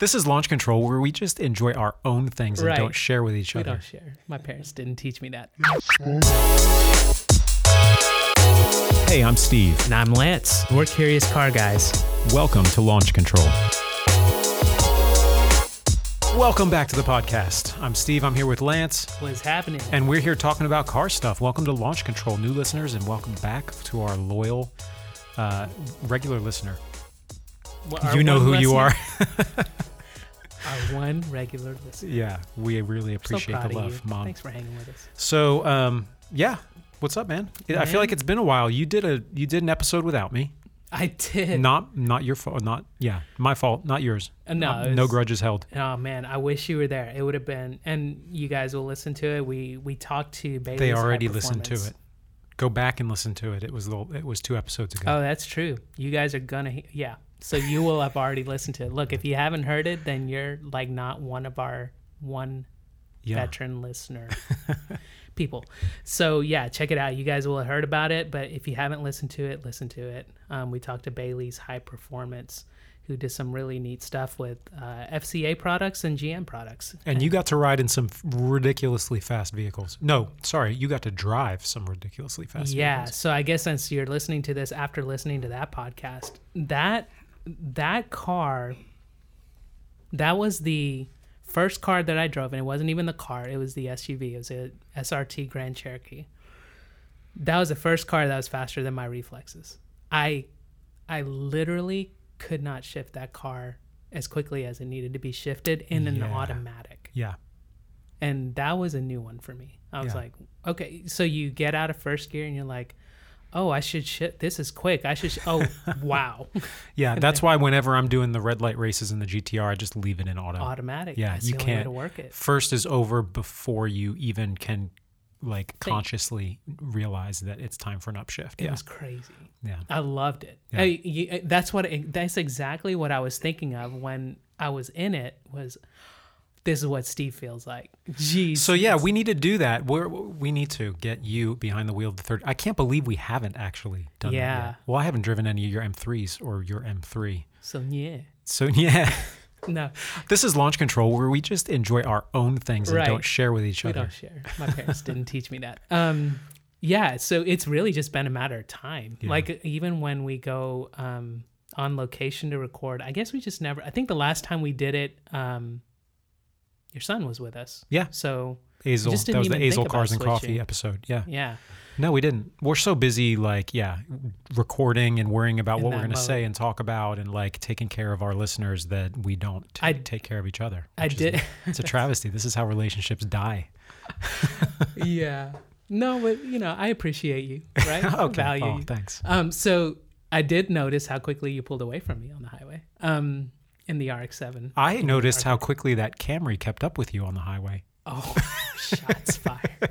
This is Launch Control, where we just enjoy our own things and Right. don't share with each We other. We don't share. My parents didn't teach me that. Hey, I'm Steve. And I'm Lance. We're curious car guys. Welcome to Launch Control. Welcome back to the podcast. I'm Steve. I'm here with Lance, What's happening? and we're here talking about car stuff. Welcome to Launch Control, new listeners, and welcome back to our loyal, uh, regular listener. Well, you know one who you are. Our one regular listener. yeah, we really appreciate proud the love. Mom. Thanks for hanging with us. So, um, yeah, what's up, man? I feel like it's been a while. You did a you did an episode without me. I did. Not not your fault. Not yeah, my fault. Not yours. Uh, no, Not- it no grudges held. Oh man, I wish you were there. It would have been, and you guys will listen to it. We we talked to Bailey's They already listened to it. Go back and listen to it. It was the, it was two episodes ago. Oh, that's true. You guys are gonna, yeah. So you will have already listened to it. Look, if you haven't heard it, then you're like not one of our one yeah. veteran listener people. So yeah, check it out. You guys will have heard about it, but if you haven't listened to it, listen to it. Um, we talked to Bailey's High Performance, who did some really neat stuff with uh, FCA products and GM products. And you got to ride in some ridiculously fast vehicles. No, sorry, you got to drive some ridiculously fast vehicles. yeah. vehicles. So I guess since you're listening to this after listening to that podcast, that that car, that was the first car that I drove, and it wasn't even the car; it was the SUV. It was a SRT Grand Cherokee. That was the first car that was faster than my reflexes. I, I literally could not shift that car as quickly as it needed to be shifted in an Yeah. automatic Yeah. and that was a new one for me. I was Yeah. like, okay, so you get out of first gear and you're like, oh, I should shit. This is quick. I should. Sh- oh, wow, Yeah, that's why whenever I'm doing the red light races in the GTR, I just leave it in auto. automatic. Yeah, That's you the only way can't- work it. First is over before you even can like Think. consciously realize that it's time for an upshift. It yeah. was crazy. yeah. I loved it. Yeah. I, you, that's what. It, that's exactly what I was thinking of when I was in it. Was this is what Steve feels like? Jeez. So yeah, we need to do that. We're, we need to get you behind the wheel of the third. I can't believe we haven't actually done that Yeah. Well, I haven't driven any of your M3s or your M3. So yeah. So yeah, No, this is launch control where we just enjoy our own things and don't share with each we other. We don't share. My parents didn't teach me that. Um, yeah, so it's really just been a matter of time. Yeah. Like even when we go um, on location to record, I guess we just never. I think the last time we did it, um, your son was with us. Yeah. So Azel, just that was the Azel Cars and Coffee switching. episode. Yeah. yeah, No, we didn't. We're so busy, like, yeah, recording and worrying about In what we're going to say and talk about and like taking care of our listeners that we don't t- I- take care of each other. I is- did. it's a travesty. This is how relationships die. yeah. No, but you know, I appreciate you, right? okay. Value oh, you. thanks. Um, so I did notice how quickly you pulled away from me on the highway. Um, in the RX-7. I noticed how quickly that Camry kept up with you on the highway. Oh, shots fired.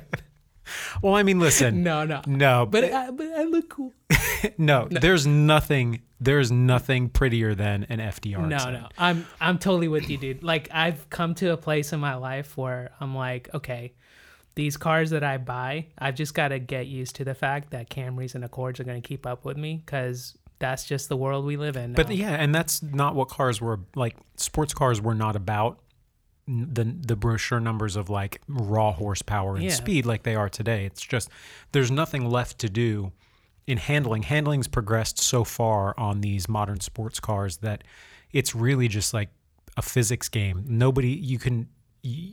Well, I mean, listen. No, no. No, But I, but I look cool. no, there's nothing. There's nothing prettier than an FDR. No, no. I'm I'm totally with you, dude. Like I've come to a place in my life where I'm like, okay, these cars that I buy, I've just got to get used to the fact that Camrys and Accords are going to keep up with me because that's just the world we live in. Now. But yeah, and that's not what cars were like. Sports cars were not about the the brochure numbers of like raw horsepower and Yeah. speed like they are today. It's just there's nothing left to do in handling. Handling's progressed so far on these modern sports cars that it's really just like a physics game. Nobody you can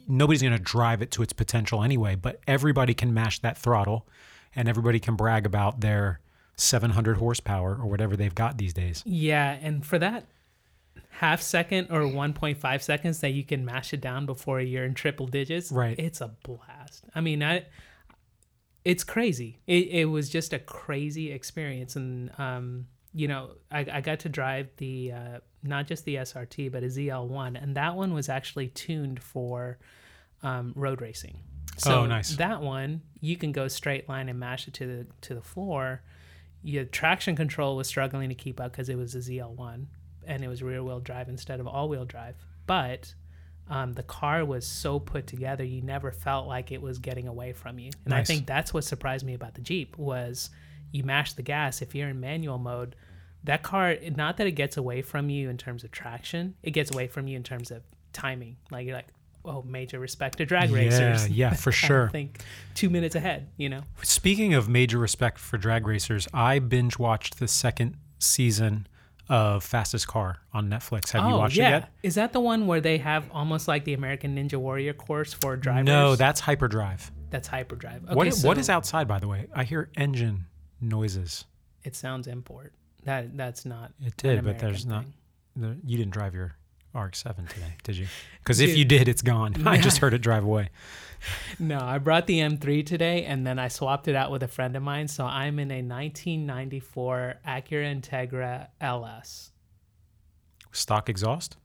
nobody's going to drive it to its potential anyway, but everybody can mash that throttle and everybody can brag about their 700 horsepower or whatever they've got these days. yeah, and for that half second or 1.5 seconds that you can mash it down before you're in triple digits, Right. It's a blast. I mean, I it's crazy. It, it was just a crazy experience, and um, you know, I, I got to drive the uh, not just the SRT, but a ZL1, and that one was actually tuned for um, road racing. So Oh, nice. That one you can go straight line and mash it to the to the floor. Your traction control was struggling to keep up because it was a ZL1 and it was rear wheel drive instead of all wheel drive, but um, the car was so put together you never felt like it was getting away from you. And i think that's what surprised me about the jeep was you mash the gas if you're in manual mode that car, not that it gets away from you in terms of traction, it gets away from you in terms of timing. Like you're like, oh, major respect to drag Yeah, racers. yeah, for sure I think two minutes ahead. You know. Speaking of major respect for drag racers, I binge watched the second season of Fastest Car on Netflix. Have you oh, watched Oh, yeah. it yet? Is that the one where they have almost like the American Ninja Warrior course for drivers? No, that's Hyperdrive. that's hyperdrive. Okay, what, is, what so is outside, by the way? I hear engine noises. It sounds import. That that's not. It did, but there's American not. you didn't drive your RX-7 today, did you? Because if you did, it's gone. I just heard it drive away. No, I brought the M3 today, and then I swapped it out with a friend of mine. So I'm in a 1994 Acura Integra LS. Stock exhaust.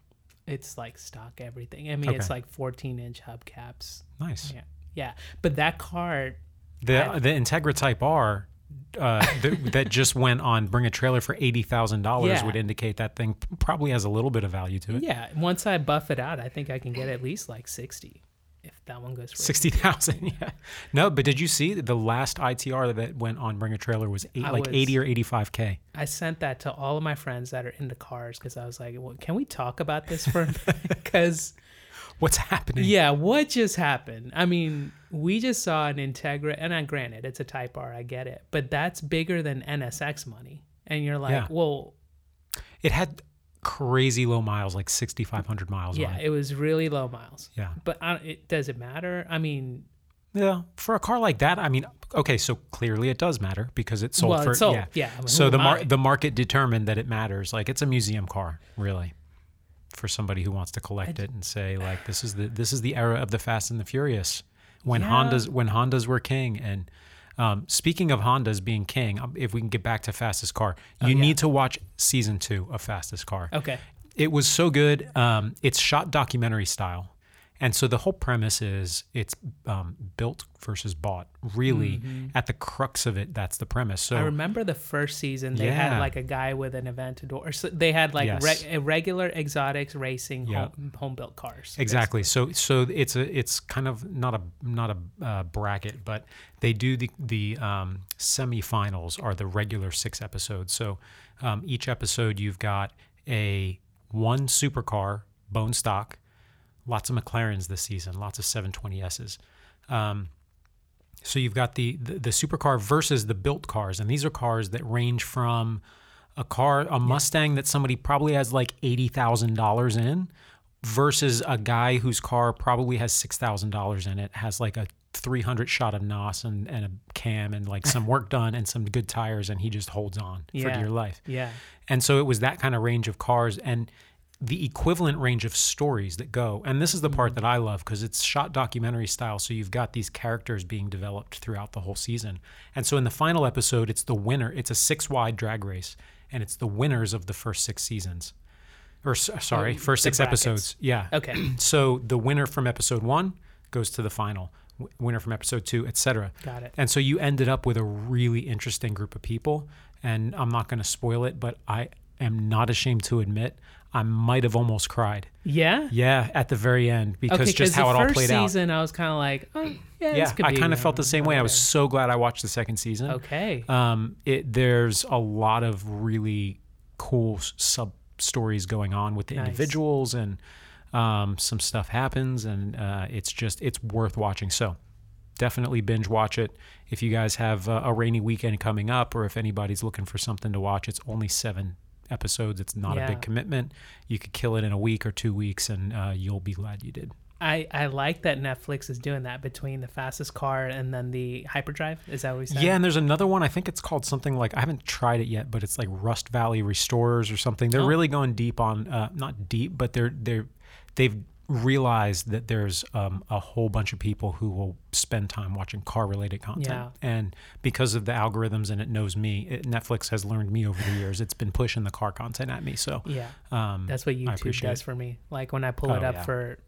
It's like stock everything. I mean, it's like 14 inch hubcaps. Nice. Yeah, yeah. But that car, The I- the Integra Type R. Uh, that, that just went on bring a trailer for eighty thousand dollars Yeah. would indicate that thing probably has a little bit of value to it. yeah. Once I buff it out, I think I can get at least like 60 if that one goes for Sixty thousand, yeah. No, but did you see the last ITR that went on Bring a Trailer was eight, like was- eighty or eighty-five k. I sent that to all of my friends that are into cars because I was like, well, can we talk about this for because What's happening? yeah, what just happened? I mean, we just saw an Integra, and I granted it's a Type R, I get it, but that's bigger than NSX money, and you're like, Yeah. well, It had crazy low miles, like sixty-five hundred miles. yeah, it. it was really low miles. yeah, But I, it does it matter? I mean, yeah. For a car like that, I mean, okay, so clearly it does matter because it sold well, for it's sold. yeah. Yeah. I mean, So the mar- I? the market determined that it matters. Like it's a museum car, really, for somebody who wants to collect it and say like this is the this is the era of the Fast and the Furious when Yeah. Hondas when Hondas were king. And um, speaking of Hondas being king, um, if we can get back to Fastest Car, you Oh, yeah. need to watch season two of Fastest Car. okay. It was so good. Um, it's shot documentary style. And so the whole premise is it's um, built versus bought. Really, at the crux of it, that's the premise. So Mm-hmm. I remember the first season they Yeah. had like a guy with an Aventador. Or so they had like Yes. re- regular exotics racing Yeah. home, home built cars. Exactly. So so it's a it's kind of not a not a uh, bracket, but they do the the um, semifinals are the regular six episodes. So um, each episode you've got a one supercar bone stock, lots of McLarens this season, lots of 720s. Um, so you've got the, the the supercar versus the built cars, and these are cars that range from a car, a Mustang that somebody probably has like eighty thousand dollars in, versus a guy whose car probably has six thousand dollars in it, has like a three hundred shot of NOS and, and a cam and like some work done and some good tires, and he just holds on for Yeah. dear life. Yeah. And so it was that kind of range of cars and the equivalent range of stories that go. And this is the part mm-hmm. that I love because it's shot documentary style. So you've got these characters being developed throughout the whole season. And so in the final episode, it's the winner. It's a six wide drag race, and it's the winners of the first six seasons. Or uh, sorry, Oh, first six brackets. episodes. Yeah. Okay. So the winner from episode one goes to the final. W- Winner from episode two, etc. Got it. And so you ended up with a really interesting group of people. And I'm not going to spoil it, but I am not ashamed to admit I might have almost cried. Yeah. Yeah, at the very end because okay, just how it all played out. First season, I was kind of like, oh, yeah, Yeah, I kind of felt the same way. I was so glad I watched the second season. okay. Um, it there's a lot of really cool sub stories going on with the Nice. individuals, and um, some stuff happens, and uh, it's just it's worth watching. So definitely binge watch it. If you guys have a, a rainy weekend coming up, or if anybody's looking for something to watch, it's only seven episodes. It's not a big commitment. You could kill it in a week or two weeks, and uh, you'll be glad you did. I, I like that Netflix is doing that between the fastest car and then the hyperdrive. Is that what we said? Yeah, and there's another one. I think it's called something like I haven't tried it yet, but it's like Rust Valley Restorers or something. They're Oh. really going deep on uh, not deep, but they're they're they've realized that there's um, a whole bunch of people who will spend time watching car related content, Yeah. and because of the algorithms and it knows me, it, Netflix has learned me over the years. It's been pushing the car content at me. So Yeah. um, That's what YouTube does it. for me. Like when I pull it Oh, up yeah. for,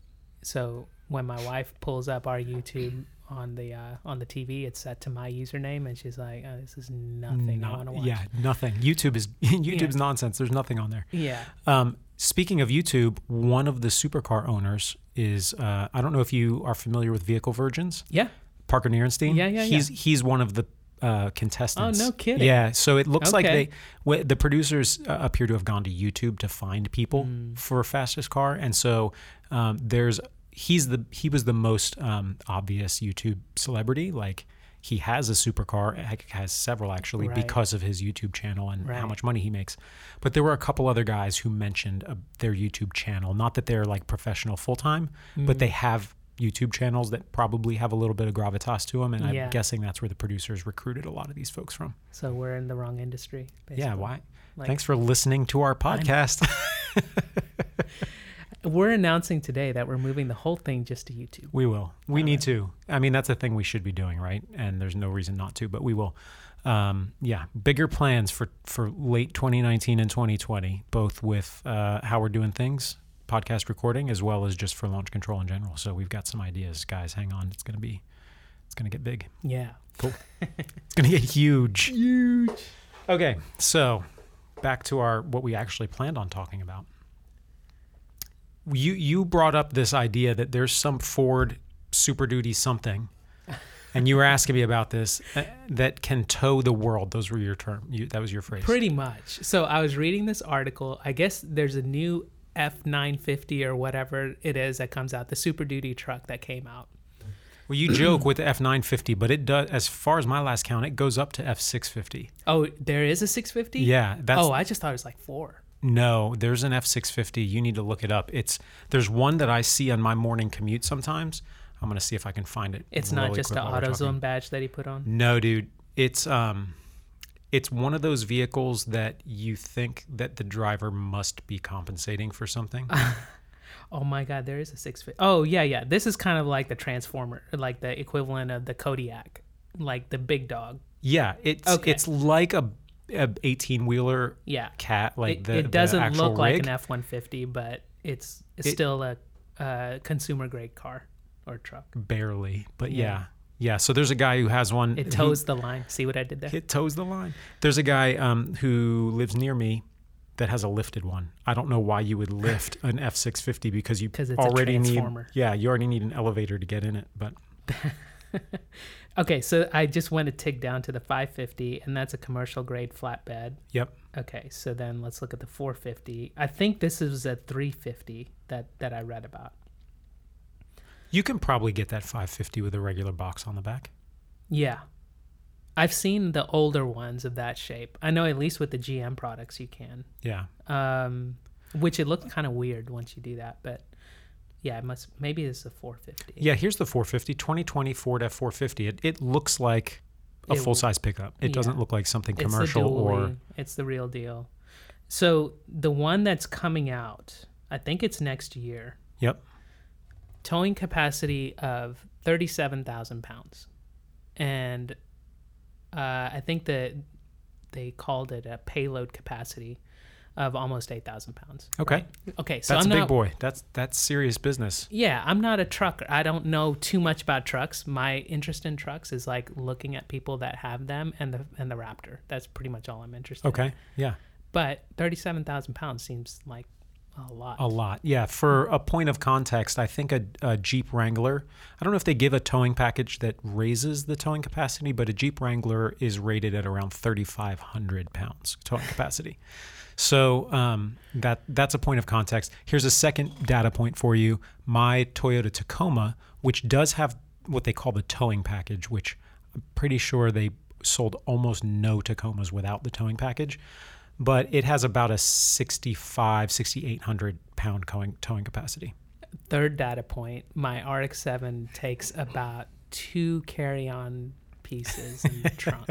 so when my wife pulls up our YouTube on the uh, on the TV, it's set to my username, and she's like, oh, "This is nothing I want to watch." yeah, nothing. YouTube is YouTube's nonsense. There's nothing on there. Yeah. Um, speaking of YouTube, one of the supercar owners is uh, I don't know if you are familiar with Vehicle Virgins. Yeah. Parker Nirenstein. Yeah, yeah, He's he's one of the uh, contestants. Oh, no kidding. Yeah, so it looks like they w- the producers uh, appear to have gone to YouTube to find people Mm. for fastest car, and so um, there's he's the he was the most um, obvious YouTube celebrity. Like he has a supercar, has several actually Right. because of his YouTube channel and how much money he makes. But there were a couple other guys who mentioned uh, their YouTube channel. Not that they're like professional full time, Mm. but they have YouTube channels that probably have a little bit of gravitas to them, and I'm guessing that's where the producers recruited a lot of these folks from. So we're in the wrong industry. Yeah, why? Like- Thanks for listening to our podcast. We're announcing today that we're moving the whole thing just to YouTube. we will. We All need right. to. I mean, that's a thing we should be doing, right? And there's no reason not to, but we will. Um, yeah, bigger plans for for late 2019 and 2020, both with uh, how we're doing things, podcast recording, as well as just for launch control in general. So we've got some ideas, guys. Hang on, it's gonna be, it's gonna get big. Yeah. Cool. it's gonna get huge. Huge. Okay, so back to our what we actually planned on talking about. You you brought up this idea that there's some Ford Super Duty something, and you were asking me about this uh, that can tow the world. Those were your term. You, that was your phrase. Pretty much. So I was reading this article. I guess there's a new F950 or whatever it is that comes out, the Super Duty truck that came out. Well, you joke with the F950, but it does. As far as my last count, it goes up to F650. Oh, there is a 650? Yeah, that's oh, I just thought it was like four. No, there's an F650. You need to look it up. It's there's one that I see on my morning commute sometimes. I'm gonna see if I can find it. It's not just the while we're talking. AutoZone badge that he put on. No, dude. It's um, it's one of those vehicles that you think that the driver must be compensating for something. Oh my God, there is a 650. Oh, yeah, yeah. This is kind of like the Transformer, like the equivalent of the Kodiak, like the big dog. yeah, it's Okay. it's like a, a 18 wheeler Yeah. cat. Like it, the it doesn't actual look like rig. an F 150, but it's, it's It- still a uh, consumer grade car or truck. barely, but yeah. Yeah. yeah, So there's a guy who has one. It who- toes the line. See what I did there? It toes the line. There's a guy um, who lives near me that has a lifted one. I don't know why you would lift an F650 because you a already need yeah you already need an elevator to get in it. But Okay, so I just went to tick down to the 550, and that's a commercial grade flatbed. yep, Okay, so then let's look at the 450. I think this is a 350 that that I read about. you can probably get that 550 with a regular box on the back. Yeah. I've seen the older ones of that shape. I know at least with the GM products you can. Yeah, Um, which it looks kind of weird once you do that, but yeah, it must maybe it's a 450. yeah. Here's the 450 2020 Ford F450. It it looks like a full size pickup. It doesn't look like something commercial or it's the real deal. So the one that's coming out, I think it's next year. yep. Towing capacity of thirty-seven thousand pounds, and uh, I think that they called it a payload capacity of almost eight thousand pounds. Okay, Okay, so that's I'm a big not. boy. That's that's serious business. Yeah, I'm not a trucker. I don't know too much about trucks. My interest in trucks is like looking at people that have them and the and the Raptor. That's pretty much all I'm interested. in. Okay, yeah. But thirty-seven thousand pounds seems like a lot. A lot, yeah. For a point of context, I think a, a Jeep Wrangler. I don't know if they give a towing package that raises the towing capacity, but a Jeep Wrangler is rated at around 3,500 pounds towing capacity. So um, that that's a point of context. Here's a second data point for you. My Toyota Tacoma, which does have what they call the towing package, which I'm pretty sure they sold almost no Tacomas without the towing package but it has about a 65 6800 pound towing, towing capacity Third data point: my RX-7 takes about two carry-on pieces in the trunk.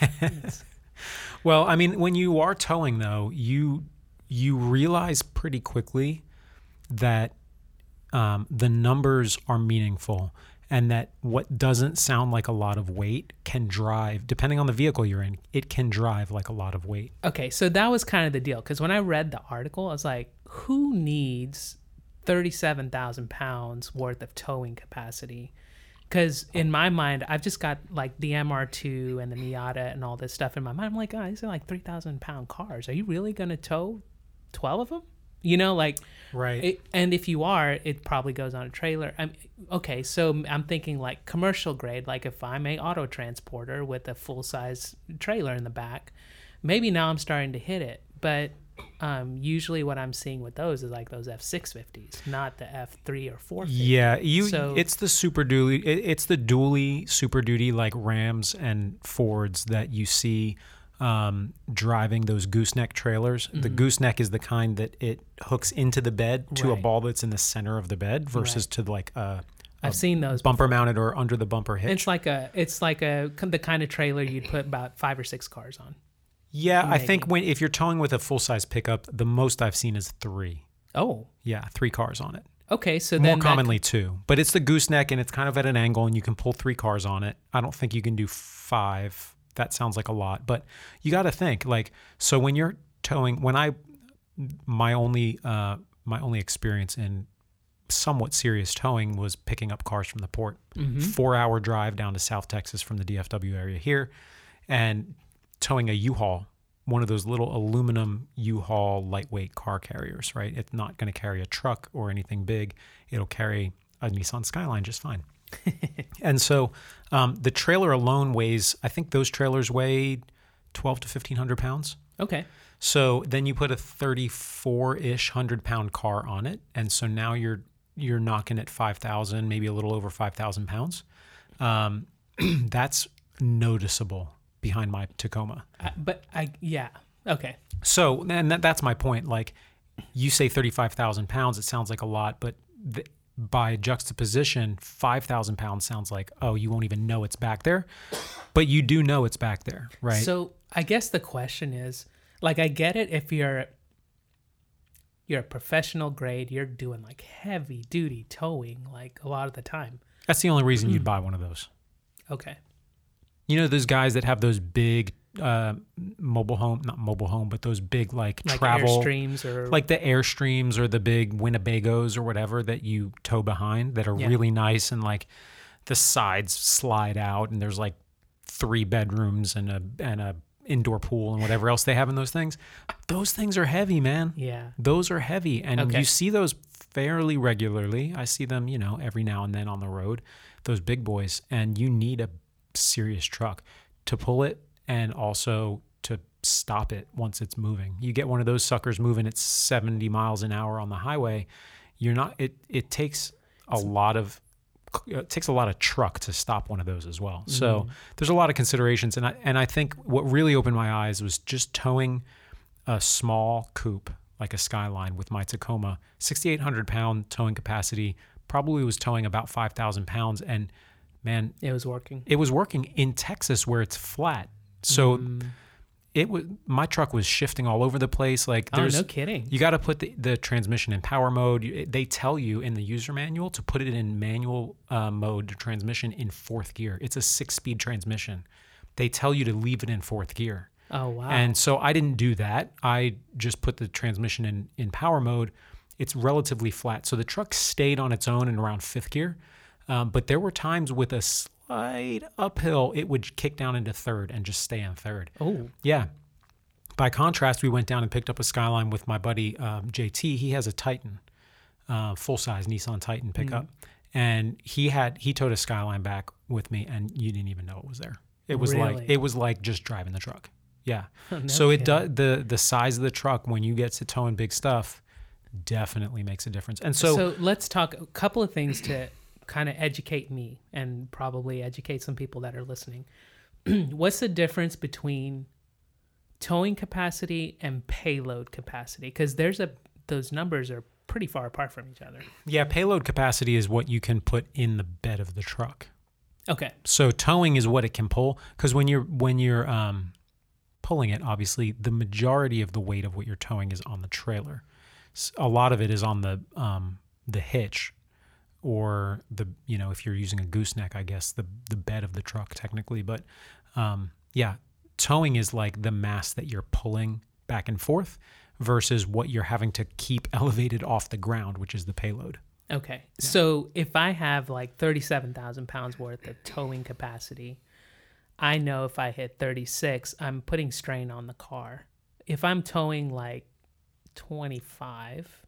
Well i mean when you are towing though you you realize pretty quickly that um, the numbers are meaningful and that what doesn't sound like a lot of weight can drive depending on the vehicle you're in it can drive like a lot of weight Okay, so that was kind of the deal because when I read the article, I was like, who needs 37,000 pounds worth of towing capacity? Because in my mind, I've just got like the MR2 and the Miata and all this stuff in my mind. I'm like, oh, these are like 3,000 pound cars. Are you really going to tow 12 of them? You know, like Right. it, and if you are, it probably goes on a trailer. I'm, okay, so I'm thinking like commercial grade. Like if I'm a auto transporter with a full size trailer in the back, maybe now I'm starting to hit it. But um, usually, what I'm seeing with those is like those F650s, not the F3 or 4. Yeah, you. So- it's the super dually. It, it's the dually super duty like Rams and Fords that you see um, driving those gooseneck trailers. The Mm-hmm. gooseneck is the kind that it hooks into the bed to a ball that's in the center of the bed versus to like a, I've seen those. bumper mounted or under the bumper hitch. It's like a, it's like a the kind of trailer you'd put about five or six cars on. Yeah, I think when if you're towing with a full size pickup, the most I've seen is three. Oh, Yeah, three cars on it. okay. So More commonly two, but it's the gooseneck and it's kind of at an angle and you can pull three cars on it. I don't think you can do five. That sounds like a lot, but you got to think like so when you're towing. When I my only uh, my only experience in somewhat serious towing was picking up cars from the port. Four hour drive down to South Texas from the DFW area here, and towing a U-Haul, one of those little aluminum U-Haul lightweight car carriers. Right, it's not going to carry a truck or anything big. It'll carry a Nissan Skyline just fine. and so um, the trailer alone weighs. I think those trailers weigh twelve to fifteen hundred pounds. okay. So then you put a 34-ish hundred pound car on it, and so now you're you're knocking at 5,000, maybe a little over 5,000 pounds. Um, that's noticeable behind my Tacoma. I, but I yeah okay. So and that, that's my point. Like you say 35,000 pounds, it sounds like a lot, but the, by juxtaposition, 5,000 pounds sounds like oh you won't even know it's back there, but you do know it's back there, right? So I guess the question is, like, I get it if you're you're a professional grade, you're doing like heavy duty towing, like a lot of the time. that's the only reason you'd buy one of those. Okay. You know those guys that have those big uh, mobile home, not mobile home, but those big like, Like travel, Airstreams or like the Airstreams or the big Winnebagos or whatever that you tow behind that are Yeah. really nice and like the sides slide out and there's like three bedrooms and a and a indoor pool and whatever else they have in those things. Those things are heavy, man. yeah. Those are heavy, and Okay. you see those fairly regularly. I see them, you know, every now and then on the road. Those big boys, and you need a serious truck to pull it, and also to stop it once it's moving. You get one of those suckers moving at 70 miles an hour on the highway. You're not. It it takes a lot of it takes a lot of truck to stop one of those as well. So mm-hmm. there's a lot of considerations, and I and I think what really opened my eyes was just towing a small coupe like a Skyline with my Tacoma, 6,800 pound towing capacity, probably was towing about 5,000 pounds, and man, It was working. it was working in Texas where it's flat. So Mm. it was my truck was shifting all over the place. Like Oh, there's no kidding. you got to put the, the transmission in power mode. You- They tell you in the user manual to put it in manual uh, mode to transmission in fourth gear. It's a six speed transmission. They tell you to leave it in fourth gear. Oh wow. And so I didn't do that. I just put the transmission in, in power mode. It's relatively flat. So the truck stayed on its own in around fifth gear. Um, but there were times with a slight uphill, it would kick down into third and just stay in third. oh, Yeah. By contrast, we went down and picked up a Skyline with my buddy um, JT. He has a Titan, uh, full size Nissan Titan pickup, and he had he towed a Skyline back with me, and you didn't even know it was there. It was like it was like just driving the truck. Yeah. No so it does the the size of the truck when you get to towing big stuff definitely makes a difference. And so, so let's talk a couple of things to kind of educate me and probably educate some people that are listening. What's the difference between towing capacity and payload capacity? Because there's a those numbers are pretty far apart from each other. yeah, payload capacity is what you can put in the bed of the truck. Okay. So towing is what it can pull because when you're when you're um, pulling it, obviously the majority of the weight of what you're towing is on the trailer. A lot of it is on the um, the hitch or the you know if you're using a gooseneck, I guess the the bed of the truck technically. But um, yeah, towing is like the mass that you're pulling back and forth versus what you're having to keep elevated off the ground, which is the payload. Okay. So if I have like 37,000 pounds worth of towing capacity, I know if I hit 36, I'm putting strain on the car. If I'm towing like 25.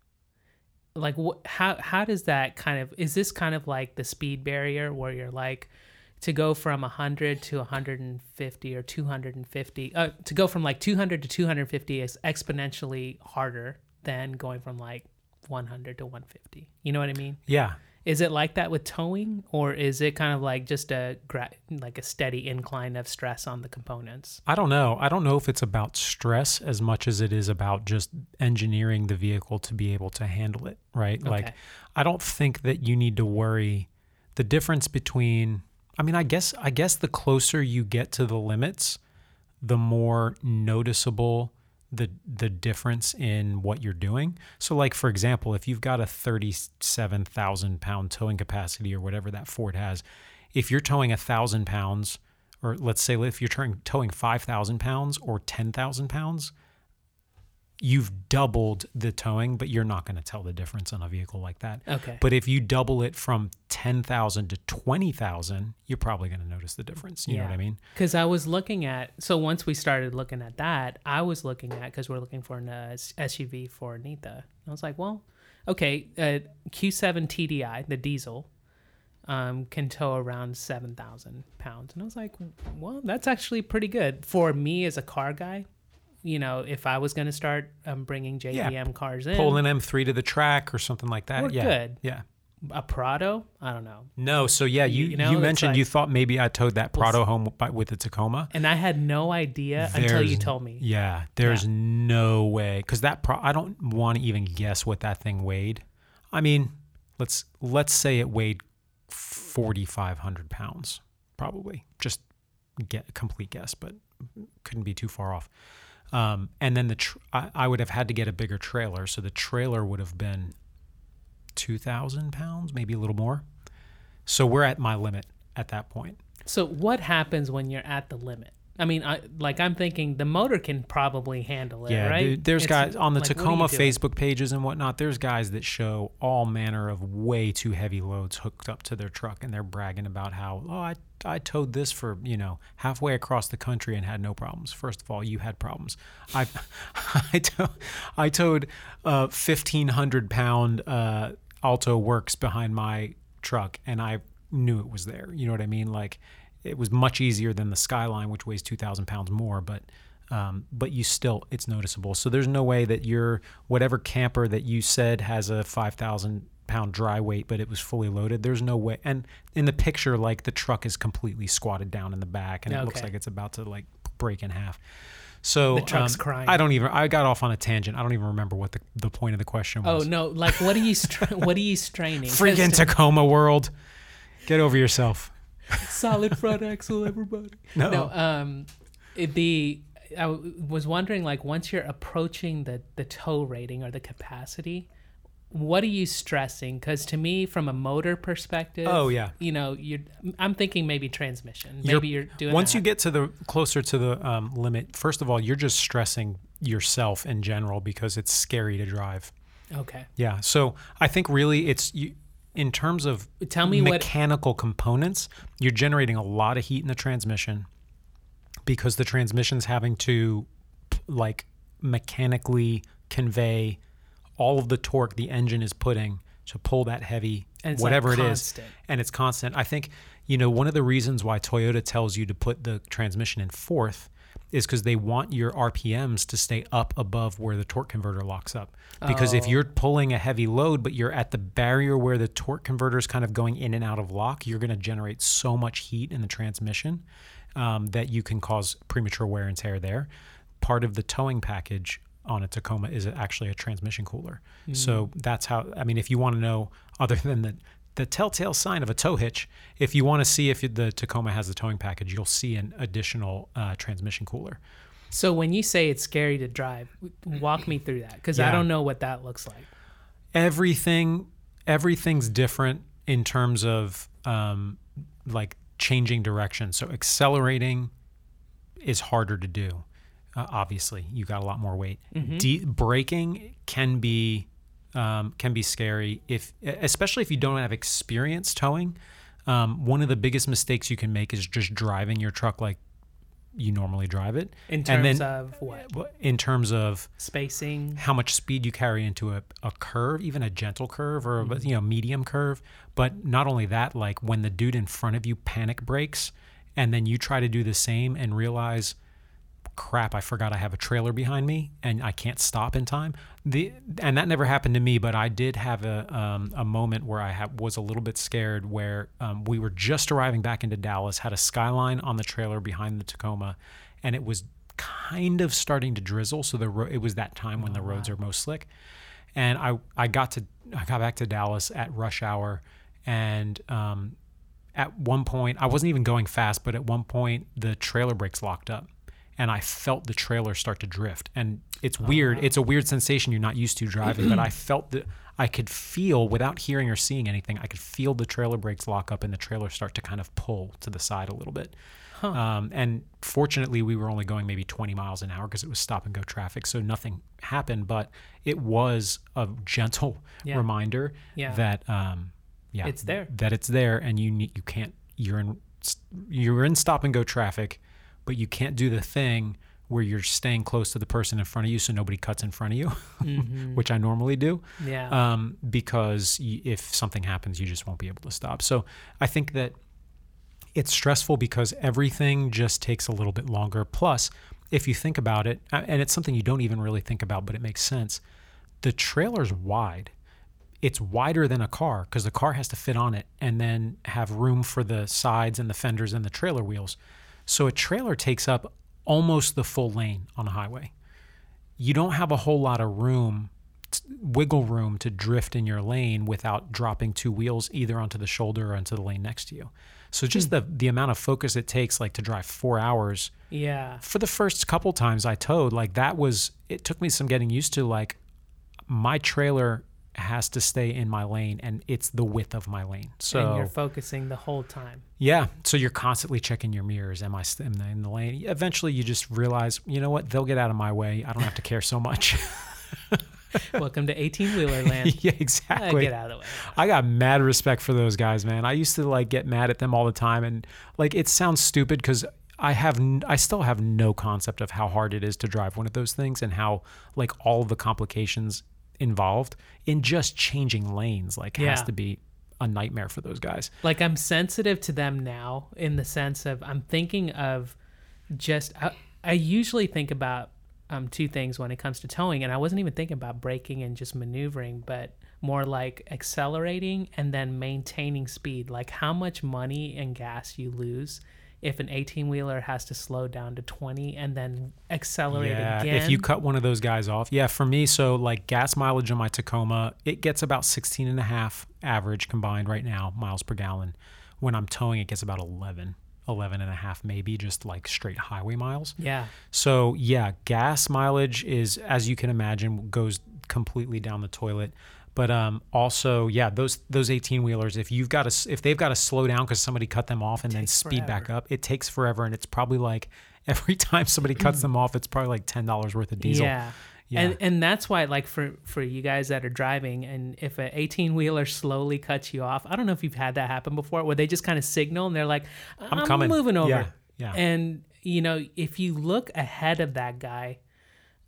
Like wh- how how does that kind of is this kind of like the speed barrier where you're like to go from 100 to 150 or 250 uh, to go from like 200 to 250 is exponentially harder than going from like 100 to 150 you know what i mean Yeah. Is it like that with towing or is it kind of like just a gra- like a steady incline of stress on the components I don't know. I don't know if it's about stress as much as it is about just engineering the vehicle to be able to handle it, right? Like, I don't think that you need to worry. The difference between, I mean, I guess, I guess the closer you get to the limits, the more noticeable the the difference in what you're doing. So, like for example, if you've got a thirty-seven thousand pound towing capacity or whatever that Ford has, if you're towing a thousand pounds, or let's say if you're towing towing five thousand pounds or ten thousand pounds, you've doubled the towing, but you're not going to tell the difference on a vehicle like that. okay But if you double it from 10,000 to 20,000, you're probably going to notice the difference. You know what I mean? Because I was looking at, so once we started looking at that, I was looking at, because we're looking for an uh, SUV for Nita. I was like, well, okay, uh, Q7 TDI, the diesel, um, can tow around 7,000 pounds. And I was like, well, that's actually pretty good. For me as a car guy, you know, if I was going to start um, bringing Yeah, JDM cars in, Pull an M3 to the track or something like that. We're yeah. good. Yeah. a Prado, I don't know. No, so yeah, you You you, know, it's mentioned you thought maybe I towed that Prado home by, with the Tacoma. And I had no idea until you told me. Yeah, there's Yeah. no way because that pro- I don't want to even guess what that thing weighed. I mean, let's let's say it weighed 4,500 pounds, probably. Just get a complete guess, but couldn't be too far off. Um, and then the tr- I, I would have had to get a bigger trailer, so the trailer would have been 2,000 pounds, maybe a little more. So we're at my limit at that point. So what happens when you're at the limit? I mean, I, like I'm thinking the motor can probably handle it, Yeah, right? dude, there's It's- guys on the like, what do you Tacoma? Facebook pages and whatnot. There's guys that show all manner of way too heavy loads hooked up to their truck, and they're bragging about how, oh, I I towed this for you know halfway across the country and had no problems. First of all, you had problems. I I, tow, I towed a 1,500 pound uh, Alto Works behind my truck, and I knew it was there. You know what I mean? Like it was much easier than the Skyline, which weighs 2,000 pounds more, but um, but you still it's noticeable. So there's no way that your whatever camper that you said has a 5,000 pound dry weight, but it was fully loaded. There's no way. And in the picture, like the truck is completely squatted down in the back, and it looks like it's about to like break in half. So The truck's um, crying. I don't even. I got off on a tangent. I don't even remember what the, the point of the question was. Oh no! Like, what are you stra- what are you straining? Freaking Tacoma world. Get over yourself. solid front axle, everybody. No. No, um, it, the I w- was wondering like once you're approaching the the tow rating or the capacity, what are you stressing? Because to me, from a motor perspective, Oh, yeah. you know, you I'm thinking maybe transmission. You're- Maybe you're, doing once that. you get to the closer to the um, limit first of all you're just stressing yourself in general because it's scary to drive okay. yeah so i think really it's you in terms of Tell me what mechanical components you're generating a lot of heat in the transmission because the transmission's having to like mechanically convey all of the torque the engine is putting to pull that heavy And it's, like, whatever it is and it's constant. I think you know one of the reasons why Toyota tells you to put the transmission in fourth is because they want your RPMs to stay up above where the torque converter locks up. Because if Oh. you're pulling a heavy load, but you're at the barrier where the torque converter is kind of going in and out of lock, you're going to generate so much heat in the transmission um, that you can cause premature wear and tear there. Part of the towing package on a Tacoma is actually a transmission cooler. So that's how. I mean, if you want to know, other than the the telltale sign of a tow hitch, if you want to see if the Tacoma has the towing package, you'll see an additional uh, transmission cooler. So when you say it's scary to drive, walk me through that because I don't know what that looks like. everything everything's different in terms of um, like changing direction. So accelerating is harder to do uh, obviously. You got a lot more weight. De- braking can be um, can be scary if especially if you don't have experience towing um, one of the biggest mistakes you can make is just driving your truck like you normally drive it. In And terms then- of what In terms of spacing. how much speed you carry into a, a curve, even a gentle curve or a you know medium curve. But not only that, like when the dude in front of you panic brakes, and then you try to do the same and realize, crap, I forgot I have a trailer behind me and I can't stop in time. The and that never happened to me, but I did have a um, a moment where I ha- was a little bit scared, where um, we were just arriving back into Dallas, had a skyline on the trailer behind the Tacoma, and it was kind of starting to drizzle. So the ro- it was that time when the roads are most slick, and I I got to I got back to Dallas at rush hour, and um, at one point I wasn't even going fast, but at one point the trailer brakes locked up, and I felt the trailer start to drift. And it's weird. It's a weird sensation you're not used to driving, but I felt that I could feel without hearing or seeing anything. I could feel the trailer brakes lock up and the trailer start to kind of pull to the side a little bit. Um, and fortunately, we were only going maybe 20 miles an hour because it was stop and go traffic, so nothing happened. But it was a gentle Yeah. reminder Yeah. that um, yeah, It's there. That it's there, and you need, you can't. You're in you're in stop and go traffic, but you can't do the thing where you're staying close to the person in front of you so nobody cuts in front of you, which I normally do Yeah. um, because y- if something happens, you just won't be able to stop. So I think that it's stressful because everything just takes a little bit longer. Plus, if you think about it, and it's something you don't even really think about, but it makes sense. The trailer's wide. It's wider than a car because the car has to fit on it and then have room for the sides and the fenders and the trailer wheels. So a trailer takes up almost the full lane on a highway. You don't have a whole lot of room wiggle room to drift in your lane without dropping two wheels either onto the shoulder or onto the lane next to you. So just hmm. the the amount of focus it takes like to drive four hours yeah. for the first couple times i towed like that was it took me some getting used to like my trailer has to stay in my lane and it's the width of my lane so and you're focusing the whole time. yeah. So you're constantly checking your mirrors. Am I in the, in the lane? Eventually, you just realize, you know what? They'll get out of my way. I don't have to care so much. Welcome to 18 wheeler land. yeah, Uh, exactly. get out of the way. I got mad respect for those guys, man. I used to like get mad at them all the time, and like it sounds stupid because I have, n- I still have no concept of how hard it is to drive one of those things and how like all the complications involved in just changing lanes like has to be a nightmare for those guys. like I'm sensitive to them now in the sense of I'm thinking of just I, I usually think about um, two things when it comes to towing and I wasn't even thinking about braking and just maneuvering but more like accelerating and then maintaining speed like how much money and gas you lose if an 18 wheeler has to slow down to 20 and then accelerate yeah, again if you cut one of those guys off. Yeah, for me, so like gas mileage on my Tacoma, it gets about 16 and a half average combined right now, miles per gallon. When I'm towing, it gets about 11, 11 and a half maybe, just like straight highway miles. yeah So yeah, gas mileage is, as you can imagine, goes completely down the toilet. But um, also, yeah, those those eighteen wheelers, if you've got to, if they've got to slow down because somebody cut them off and then speed back up, it takes forever, and it's probably like every time somebody cuts them off, it's probably like ten dollars worth of diesel. Yeah. Yeah. And and that's why like for for you guys that are driving and if an 18 wheeler slowly cuts you off, I don't know if you've had that happen before where they just kind of signal and they're like I'm, coming." moving over. Yeah, yeah. And you know, if you look ahead of that guy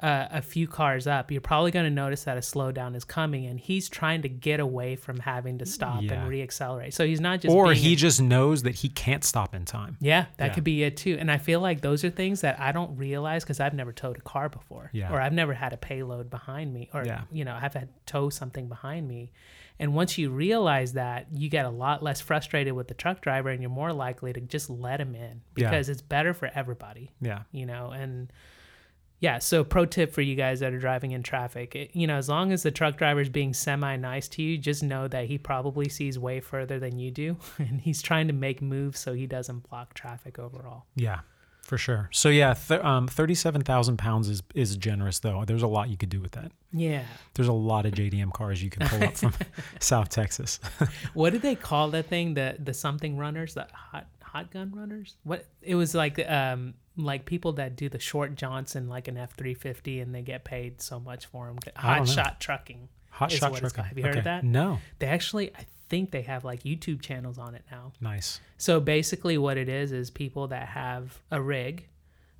uh, a few cars up, you're probably going to notice that a slowdown is coming and he's trying to get away from having to stop Yeah. and reaccelerate. So he's not just or he a- just knows that he can't stop in time. yeah, that Yeah. could be it too. And I feel like those are things that I don't realize because I've never towed a car before, Yeah. or I've never had a payload behind me, or Yeah. you know, I've had to tow something behind me. And once you realize that, you get a lot less frustrated with the truck driver, and you're more likely to just let him in because it's better for everybody, Yeah. you know. And yeah, so pro tip for you guys that are driving in traffic, it, you know, as long as the truck driver is being semi nice to you, just know that he probably sees way further than you do, and he's trying to make moves so he doesn't block traffic overall. Yeah, for sure. So yeah, th- um, thirty-seven thousand pounds is is generous though. There's a lot you could do with that. Yeah. There's a lot of JDM cars you can pull up from South Texas. What did they call that thing? The the something runners, the hot hot gun runners? What it was like um like people that do the short Johnson like an F three fifty and they get paid so much for them. Hot shot trucking. Hot shot trucking. Have you heard Okay. that? No. They actually I think they have like YouTube channels on it now. Nice. So basically what it is is people that have a rig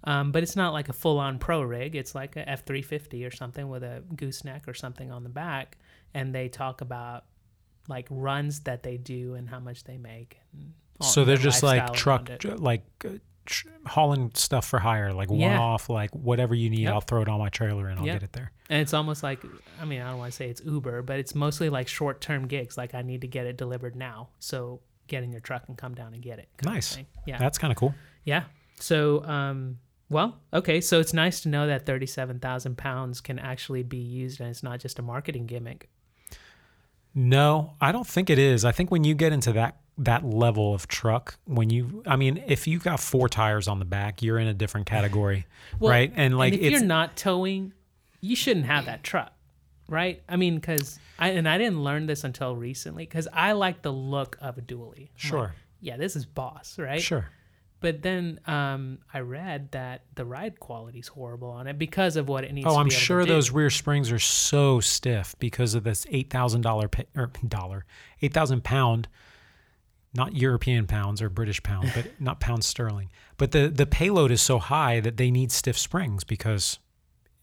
Um, but it's not like a full on pro rig. It's like a F three fifty or something with a gooseneck or something on the back, and they talk about like runs that they do and how much they make. And all- So they're just like truck, like uh, hauling stuff for hire, like one off, like whatever you need, Yep. I'll throw it on my trailer and I'll Yep. get it there. And it's almost like, I mean, I don't want to say it's Uber, but it's mostly like short term gigs. Like I need to get it delivered now. So get in your truck and come down and get it. Nice. Yeah. That's kind of cool. yeah. So, um, well, okay. So it's nice to know that 37,000 pounds can actually be used and it's not just a marketing gimmick. No, I don't think it is. I think when you get into that that level of truck, when you, I mean, if you've got four tires on the back, you're in a different category, Well, right? And like and if it's you're not towing, you shouldn't have that truck, right? I mean, because I and I didn't learn this until recently because I like the look of a dually. I'm like, Sure. yeah, this is boss, right? sure. But then um, I read that the ride quality is horrible on it because of what it needs. Oh, I'm be able to sure those rear springs are so stiff because of this eight thousand dollar or dollar eight thousand pound, not European pounds or British pound, but not pounds sterling. But the the payload is so high that they need stiff springs because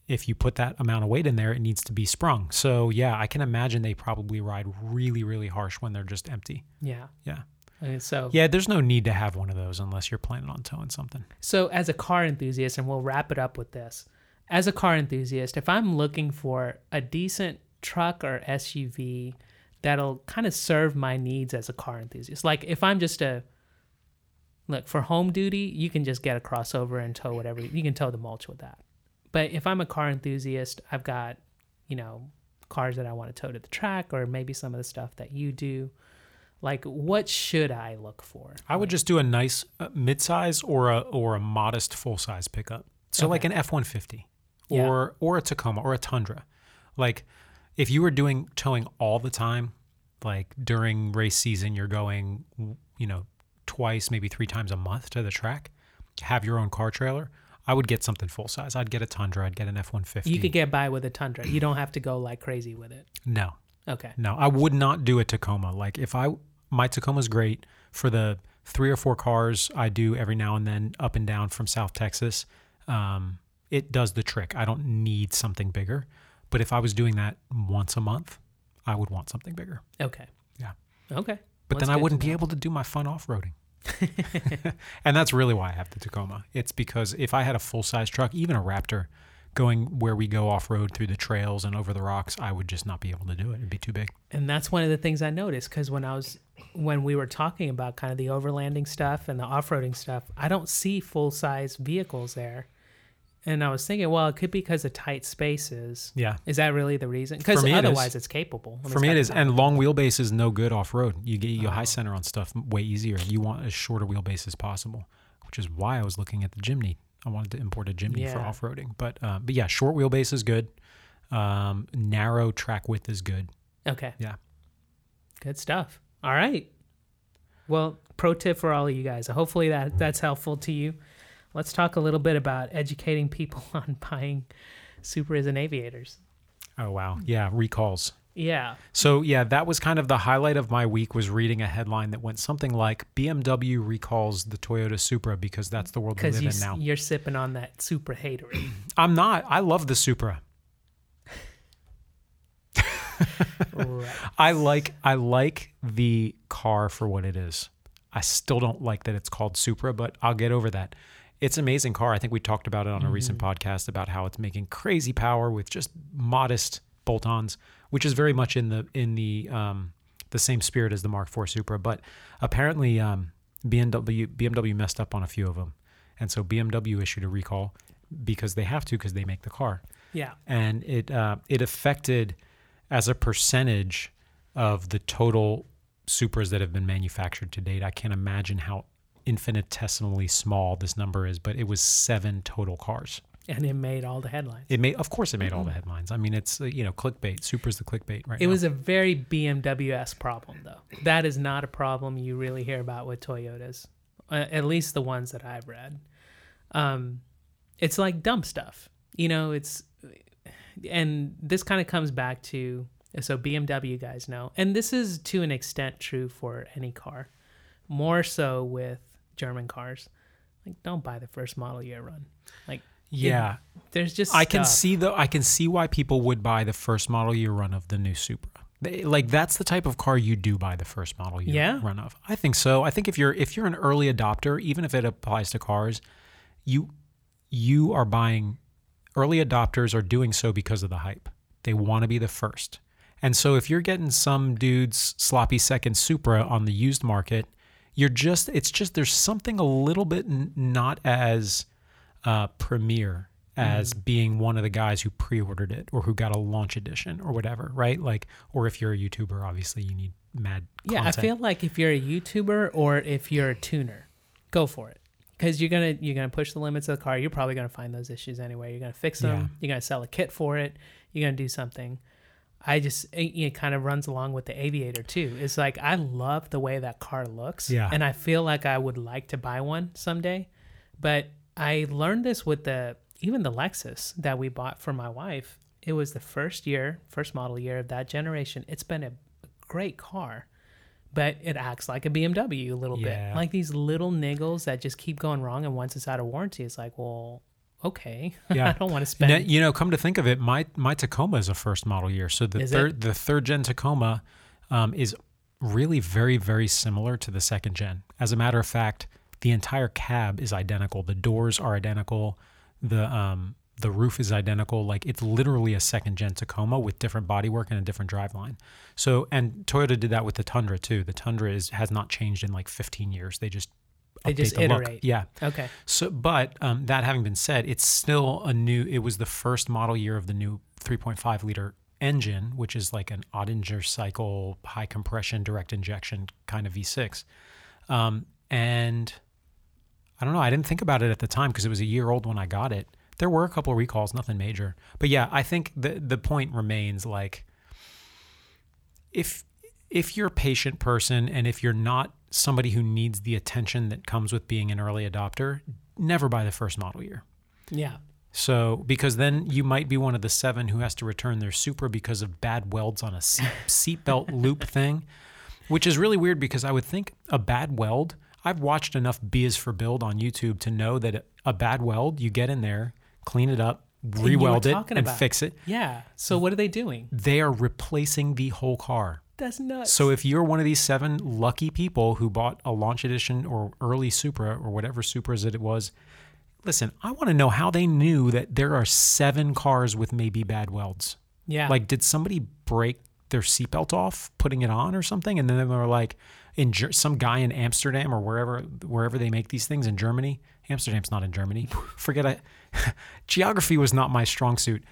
if you put that amount of weight in there, it needs to be sprung. So yeah, I can imagine they probably ride really really harsh when they're just empty. Yeah. Yeah. And so Yeah, there's no need to have one of those unless you're planning on towing something. So, as a car enthusiast, and we'll wrap it up with this as a car enthusiast, if I'm looking for a decent truck or SUV that'll kind of serve my needs as a car enthusiast, like if I'm just a look for home duty, you can just get a crossover and tow whatever you can tow the mulch with that. But if I'm a car enthusiast, I've got, you know, cars that I want to tow to the track or maybe some of the stuff that you do. Like, what should I look for? I would just do a nice uh, midsize or a or a modest full size pickup. So like an F one fifty, Yeah. or or a Tacoma or a Tundra. Like if you were doing towing all the time, like during race season, you're going, you know, twice maybe three times a month to the track. Have your own car trailer. I would get something full size. I'd get a Tundra. I'd get an F one fifty. You could get by with a Tundra. You don't have to go like crazy with it. no, Okay. no, I would not do a Tacoma. Like if I my Tacoma's great for the three or four cars I do every now and then up and down from South Texas. Um, it does the trick. I don't need something bigger. But if I was doing that once a month, I would want something bigger. Okay. Yeah. Okay. But Well, then I wouldn't be able to do my fun off roading. and that's really why I have the Tacoma. It's because if I had a full size truck, even a Raptor, going where we go off road through the trails and over the rocks, I would just not be able to do it. It'd be too big. And that's one of the things I noticed because when I was when we were talking about kind of the overlanding stuff and the off-roading stuff, I don't see full-size vehicles there. And I was thinking, well, it could be because of tight spaces. Yeah. Is that really the reason? Because me, it otherwise, it's capable. For me, it is. it the is, top. and long wheelbase is no good off road. You get you Oh. high center on stuff way easier. You want as short a wheelbase as possible, which is why I was looking at the Jimny. I wanted to import a Jimny for off roading, but uh, but yeah, short wheelbase is good. Um, narrow track width is good. Okay. Yeah. Good stuff. All right. Well, pro tip for all of you guys. Hopefully that that's helpful to you. Let's talk a little bit about educating people on buying Supras and Aviators. Oh wow, yeah, recalls. Yeah. So yeah, that was kind of the highlight of my week was reading a headline that went something like BMW recalls the Toyota Supra because that's the world we live you, in now. you're sipping on that Supra hatery. I'm not. I love the Supra. right. I like I like the car for what it is. I still don't like that it's called Supra, but I'll get over that. It's an amazing car. I think we talked about it on a recent podcast about how it's making crazy power with just modest bolt-ons, which is very much in the in the um, the same spirit as the Mark IV Supra. But apparently, um, BMW BMW messed up on a few of them, and so BMW issued a recall because they have to because they make the car Yeah. and it uh, it affected as a percentage of the total Supras that have been manufactured to date. I can't imagine how infinitesimally small this number is, but it was seven total cars. And it made all the headlines. It made, of course, it made all the headlines. I mean, it's uh, you know clickbait. Supra's the clickbait right It now. was a very BMW-esque problem, though. That is not a problem you really hear about with Toyotas, uh, at least the ones that I've read. Um, it's like dumb stuff, you know. It's and this kind of comes back to so BMW guys know, and this is to an extent true for any car, more so with German cars. like don't buy the first model year run. Like Yeah. there's just I can stuff. see the I can see why people would buy the first model year run of the new Supra. They, like that's the type of car you do buy the first model year Yeah? run of. I think so. I think if you're if you're an early adopter, even if it applies to cars, you you are buying early adopters are doing so because of the hype. They want to be the first. And so if you're getting some dude's sloppy second Supra on the used market, you're just it's just there's something a little bit n- not as uh, premier as being one of the guys who pre-ordered it or who got a launch edition or whatever, right? Like, or if you're a YouTuber, obviously you need mad. Yeah, content. I feel like if you're a YouTuber or if you're a tuner, go for it. Because you're gonna you're gonna push the limits of the car. You're probably gonna find those issues anyway. You're gonna fix them. Yeah. You're gonna sell a kit for it. You're gonna do something. I just it, it kind of runs along with the Aviator too. It's like I love the way that car looks. Yeah. And I feel like I would like to buy one someday, but I learned this with the even the Lexus that we bought for my wife. It was the first year, first model year of that generation. It's been a great car, but it acts like a BMW a little Yeah. bit. Like these little niggles that just keep going wrong. And once it's out of warranty, it's like, well, okay, Yeah. I don't want to spend. know, you know, come to think of it, my my Tacoma is a first model year. So the Is it? third the third gen Tacoma um, is really very very similar to the second gen. As a matter of fact, the entire cab is identical. The doors are identical. The um, the roof is identical. Like it's literally a second gen Tacoma with different bodywork and a different driveline. So and Toyota did that with the Tundra too. The Tundra is has not changed in like 15 years. They just They just the look. iterate. Yeah. okay. So, but um, that having been said, it's still a new. It was the first model year of the new 3.5 liter engine, which is like an Atkinson cycle, high compression, direct injection kind of V6. Um, and I don't know. I didn't think about it at the time because it was a year old when I got it. There were a couple of recalls, nothing major. But yeah, I think the the point remains like if if you're a patient person and if you're not somebody who needs the attention that comes with being an early adopter, never buy the first model year. Yeah. So, because then you might be one of the seven who has to return their Supra because of bad welds on a seat, seatbelt loop thing, which is really weird because I would think a bad weld. I've watched enough B is for build on YouTube to know that a bad weld, you get in there, clean it up, re-weld it, and about. fix it. Yeah. So what are they doing? They are replacing the whole car. That's nuts. So if you're one of these seven lucky people who bought a launch edition or early Supra or whatever Supras that it was, listen, I want to know how they knew that there are seven cars with maybe bad welds. yeah. Like, did somebody break their seatbelt off putting it on or something? And then they were like, in Ger- some guy in Amsterdam or wherever wherever they make these things in Germany. Amsterdam's not in Germany. Forget I. Geography was not my strong suit.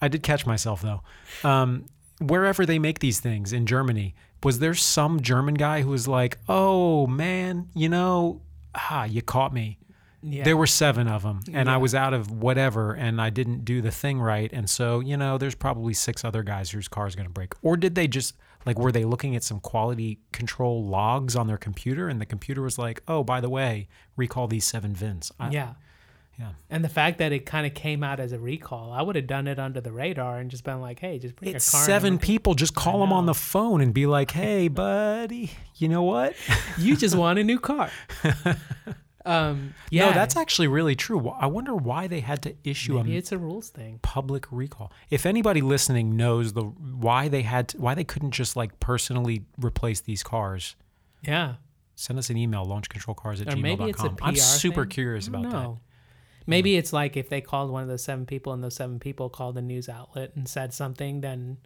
I did catch myself though. Um, wherever they make these things in Germany, was there some German guy who was like, "Oh man, you know, ah, you caught me." yeah. There were seven of them, and I was out of whatever, and I didn't do the thing right, and so you know, there's probably six other guys whose car is going to break. Or did they just like were they looking at some quality control logs on their computer, and the computer was like, "Oh, by the way, recall these seven VINs." I, yeah. Yeah. And the fact that it kind of came out as a recall, I would have done it under the radar and just been like, "Hey, just bring It's your car." in seven people. Just call them on the phone and be like, "Hey, buddy, you know what?" you just want a new car. um, yeah, No, that's actually really true. I wonder why they had to issue maybe a it's a rules thing. public recall. If anybody listening knows the why they had to, why they couldn't just like personally replace these cars, Yeah, send us an email launchcontrolcars at or maybe it's a gmail.com. I'm super thing. curious about that. Maybe it's like if they called one of those seven people and those seven people called a news outlet and said something, then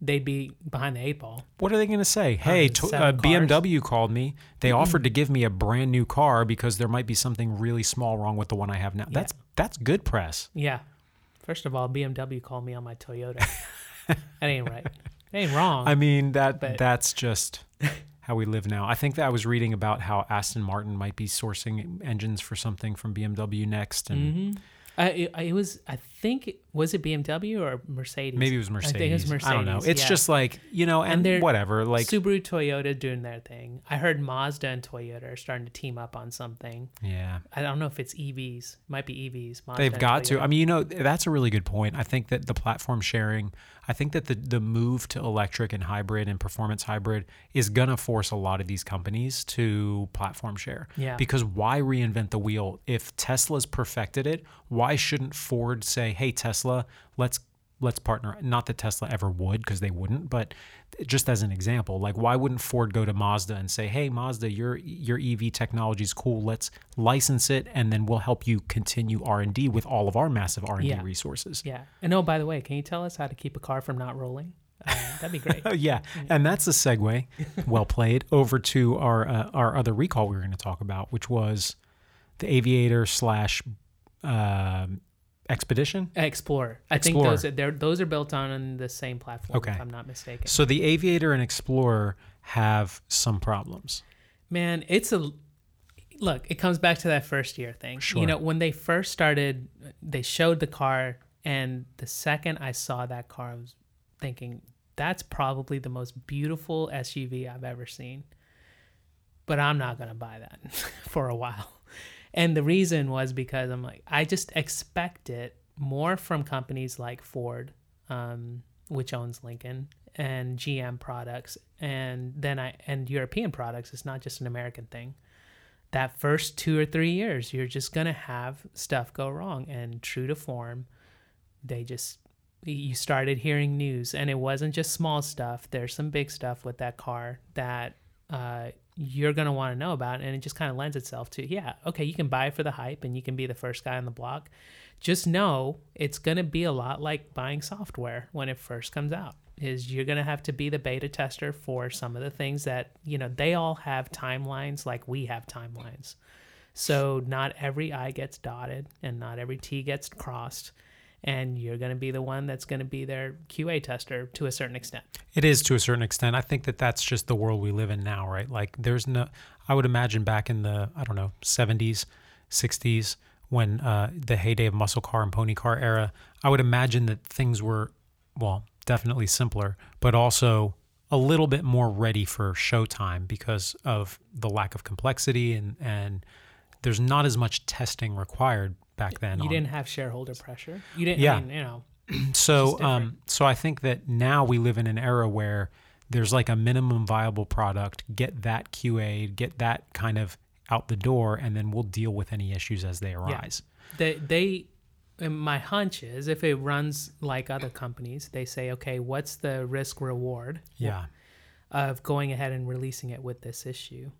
they'd be behind the eight ball. What are they going to say? Hey, to, uh. BMW called me. They offered to give me a brand new car because there might be something really small wrong with the one I have now. That's that's good press. Yeah. First of all, BMW called me on my Toyota. that ain't right. That ain't wrong. I mean that that's just how we live now. I think that I was reading about how Aston Martin might be sourcing engines for something from BMW next, and hmm I, it, it was. I think was it BMW or Mercedes? Maybe it was Mercedes. I think it was Mercedes. I don't know. It's yeah. just like you know, and, And they're whatever. Like Subaru, Toyota doing their thing. I heard Mazda and Toyota are starting to team up on something. yeah, I don't know if it's EVs. Might be EVs. Mazda they've got to. I mean, you know, that's a really good point. I think that the platform sharing. I think that the the move to electric and hybrid and performance hybrid is gonna force a lot of these companies to platform share. Yeah. Because why reinvent the wheel if Tesla's perfected it? Why shouldn't Ford say, "Hey Tesla, let's let's partner." Not that Tesla ever would, because they wouldn't, but just as an example, like why wouldn't Ford go to Mazda and say, "Hey Mazda, your your EV technology is cool. Let's license it, and then we'll help you continue R and D with all of our massive R and D Yeah. resources." Yeah. And oh, by the way, can you tell us how to keep a car from not rolling? Uh, that'd be great. Yeah, and that's a segue, well played, over to our uh, our other recall we were going to talk about, which was the Aviator slash um, Expedition. Explorer. I think those are those are built on the same platform. Okay. If I'm not mistaken. So the Aviator and Explorer have some problems. Man, it's a look. It comes back to that first year thing. Sure. You know, when they first started, they showed the car, and the second I saw that car, I was thinking that's probably the most beautiful SUV I've ever seen. But I'm not gonna buy that for a while. And the reason was because I'm like, I just expect it more from companies like Ford, um, which owns Lincoln, and GM products, and then I and European products. It's not just an American thing. That first two or three years, you're just gonna have stuff go wrong, and true to form, they just you started hearing news, and it wasn't just small stuff. There's some big stuff with that car that uh, you're going to want to know about. And it just kind of lends itself to, yeah, okay, you can buy for the hype and you can be the first guy on the block. Just know it's going to be a lot like buying software when it first comes out. Is you're going to have to be the beta tester for some of the things that, you know, they all have timelines like we have timelines. So not every I gets dotted and not every T gets crossed. And you're going to be the one that's going to be their QA tester to a certain extent. It is to a certain extent. I think that that's just the world we live in now, right? Like there's no, I would imagine back in the, I don't know, 70s, 60s, when uh, the heyday of muscle car and pony car era, I would imagine that things were, well, definitely simpler, but also a little bit more ready for showtime because of the lack of complexity and, and there's not as much testing required back then. You on- didn't have shareholder pressure. You didn't, Yeah. I mean, you know, so um so I think that now we live in an era where there's like a minimum viable product, get that QA, get that kind of out the door, and then we'll deal with any issues as they arise. they they and my hunch is if it runs like other companies they say okay what's the risk reward Yeah. of going ahead and releasing it with this issue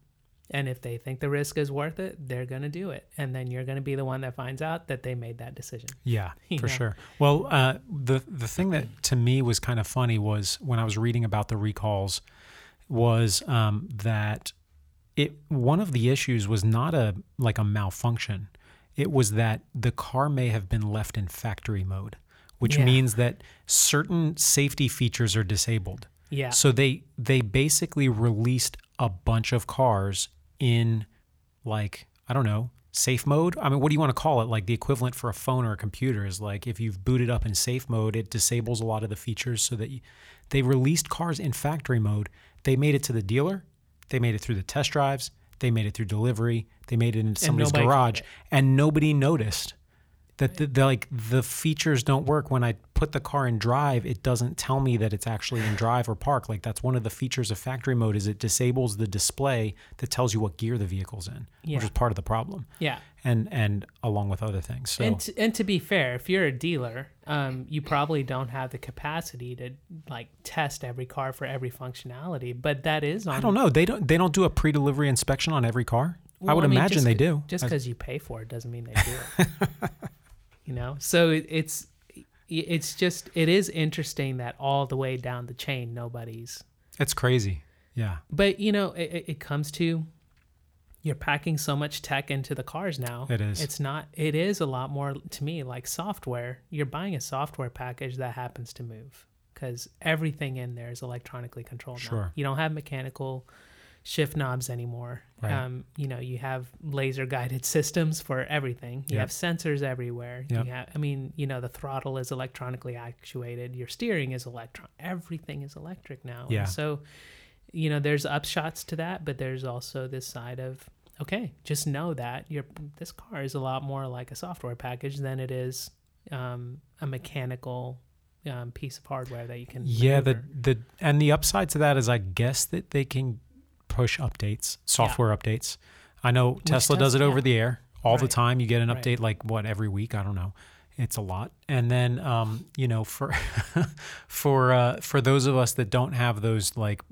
and if they think the risk is worth it they're going to do it and then you're going to be the one that finds out that they made that decision Yeah, for Yeah. sure. Well, uh, the the thing that to me was kind of funny was when I was reading about the recalls, was um, that it one of the issues was not a like a malfunction. It was that the car may have been left in factory mode, which Yeah. means that certain safety features are disabled. yeah So they they basically released a bunch of cars in like I don't know safe mode. I mean, what do you want to call it? Like the equivalent for a phone or a computer is like if you've booted up in safe mode, it disables a lot of the features so that you, they released cars in factory mode. They made it to the dealer, they made it through the test drives, they made it through delivery, they made it into somebody's nobody garage, and nobody noticed that the, the like the features don't work when I put the car in drive. It doesn't tell me that it's actually in drive or park. Like that's one of the features of factory mode is it disables the display that tells you what gear the vehicle's in, Yeah. which is part of the problem. yeah And and along with other things. So and, t- and to be fair if you're a dealer um, you probably don't have the capacity to like test every car for every functionality but that is on I don't know. They don't they don't do a pre-delivery inspection on every car. I Well, would mean, imagine just they do. Just because you pay for it doesn't mean they do it. you know, so it, it's it's just it is interesting that all the way down the chain nobody's. it's crazy. Yeah. But you know, it, it- comes to you're packing so much tech into the cars now. It is. It's not. It is a lot more to me like software. You're buying a software package that happens to move because everything in there is electronically controlled. now. Sure. You don't have mechanical shift knobs anymore. Right. Um, you know, you have laser guided systems for everything. You Yep. have sensors everywhere. Yep. You have, I mean, you know, the throttle is electronically actuated. Your steering is electron. Everything is electric now. And Yeah. so, you know, there's upshots to that, but there's also this side of okay, just know that your this car is a lot more like a software package than it is um, a mechanical um, piece of hardware that you can. Yeah, the the and the upside to that is I guess that they can push updates, software updates. I know Tesla does, does- it over yeah. the air all the time. You get an Right. update like what every week, I don't know. It's a lot. And then um, you know, for for uh, for those of us that don't have those like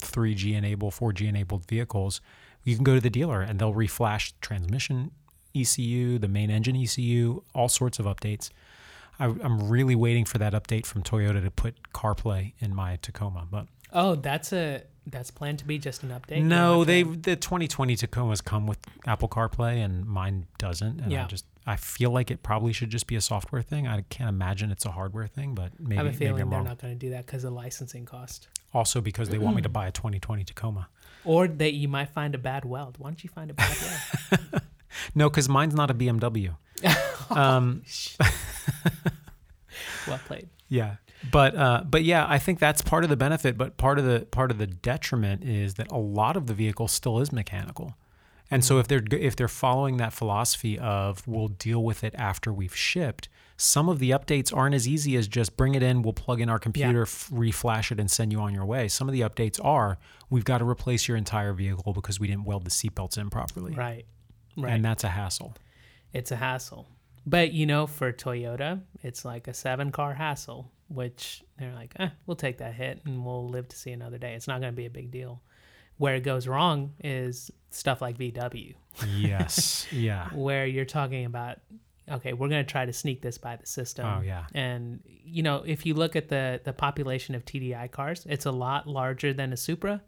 3G enabled, 4G enabled vehicles, you can go to the dealer and they'll reflash transmission ECU, the main engine ECU, all sorts of updates. I, I'm really waiting for that update from Toyota to put CarPlay in my Tacoma, but Oh, that's a that's planned to be just an update. no, they a- the 2020 Tacomas come with Apple CarPlay and mine doesn't, and I just I feel like it probably should just be a software thing. I can't imagine it's a hardware thing, but maybe, I have a maybe feeling they're wrong. not going to do that because of licensing cost, Also because they want me to buy a 2020 Tacoma. or that you might find a bad weld. Why don't you find a bad weld? No, because mine's not a BMW. um, well played. Yeah, but uh, but yeah, I think that's part of the benefit. But part of the part of the detriment is that a lot of the vehicle still is mechanical, and so if they're if they're following that philosophy of we'll deal with it after we've shipped, some of the updates aren't as easy as just bring it in, we'll plug in our computer, f- reflash it, and send you on your way. Some of the updates are we've got to replace your entire vehicle because we didn't weld the seatbelts in properly, Right. Right. and that's a hassle. it's a hassle. But you know, for Toyota, it's like a seven car hassle, which they're like, eh, we'll take that hit and we'll live to see another day. It's not going to be a big deal. Where it goes wrong is stuff like VW, Yes, yeah, where you're talking about, okay, we're going to try to sneak this by the system. oh yeah, And you know, if you look at the the population of TDI cars, it's a lot larger than a Supra,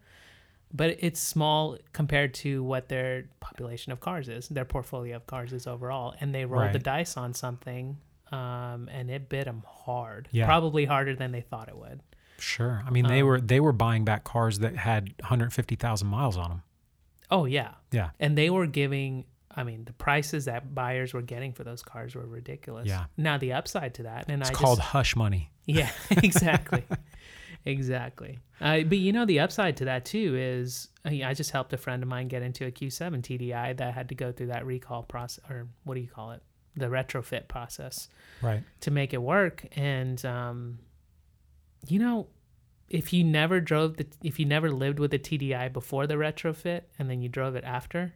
but it's small compared to what their population of cars is, their portfolio of cars is overall. And they rolled the dice on something, um, and it bit them hard, Yeah. probably harder than they thought it would. Sure. I mean, they Um, were they were buying back cars that had 150,000 miles on them. Oh yeah, Yeah. and they were giving. I mean, the prices that buyers were getting for those cars were ridiculous. Yeah. Now the upside to that, and It's I called just, hush money. Yeah, exactly. exactly. Uh, but you know, the upside to that too is I I just helped a friend of mine get into a Q7 TDI that had to go through that recall process, or what do you call it? The retrofit process Right. to make it work. And, um, you know, if you never drove the, if you never lived with a TDI before the retrofit and then you drove it after,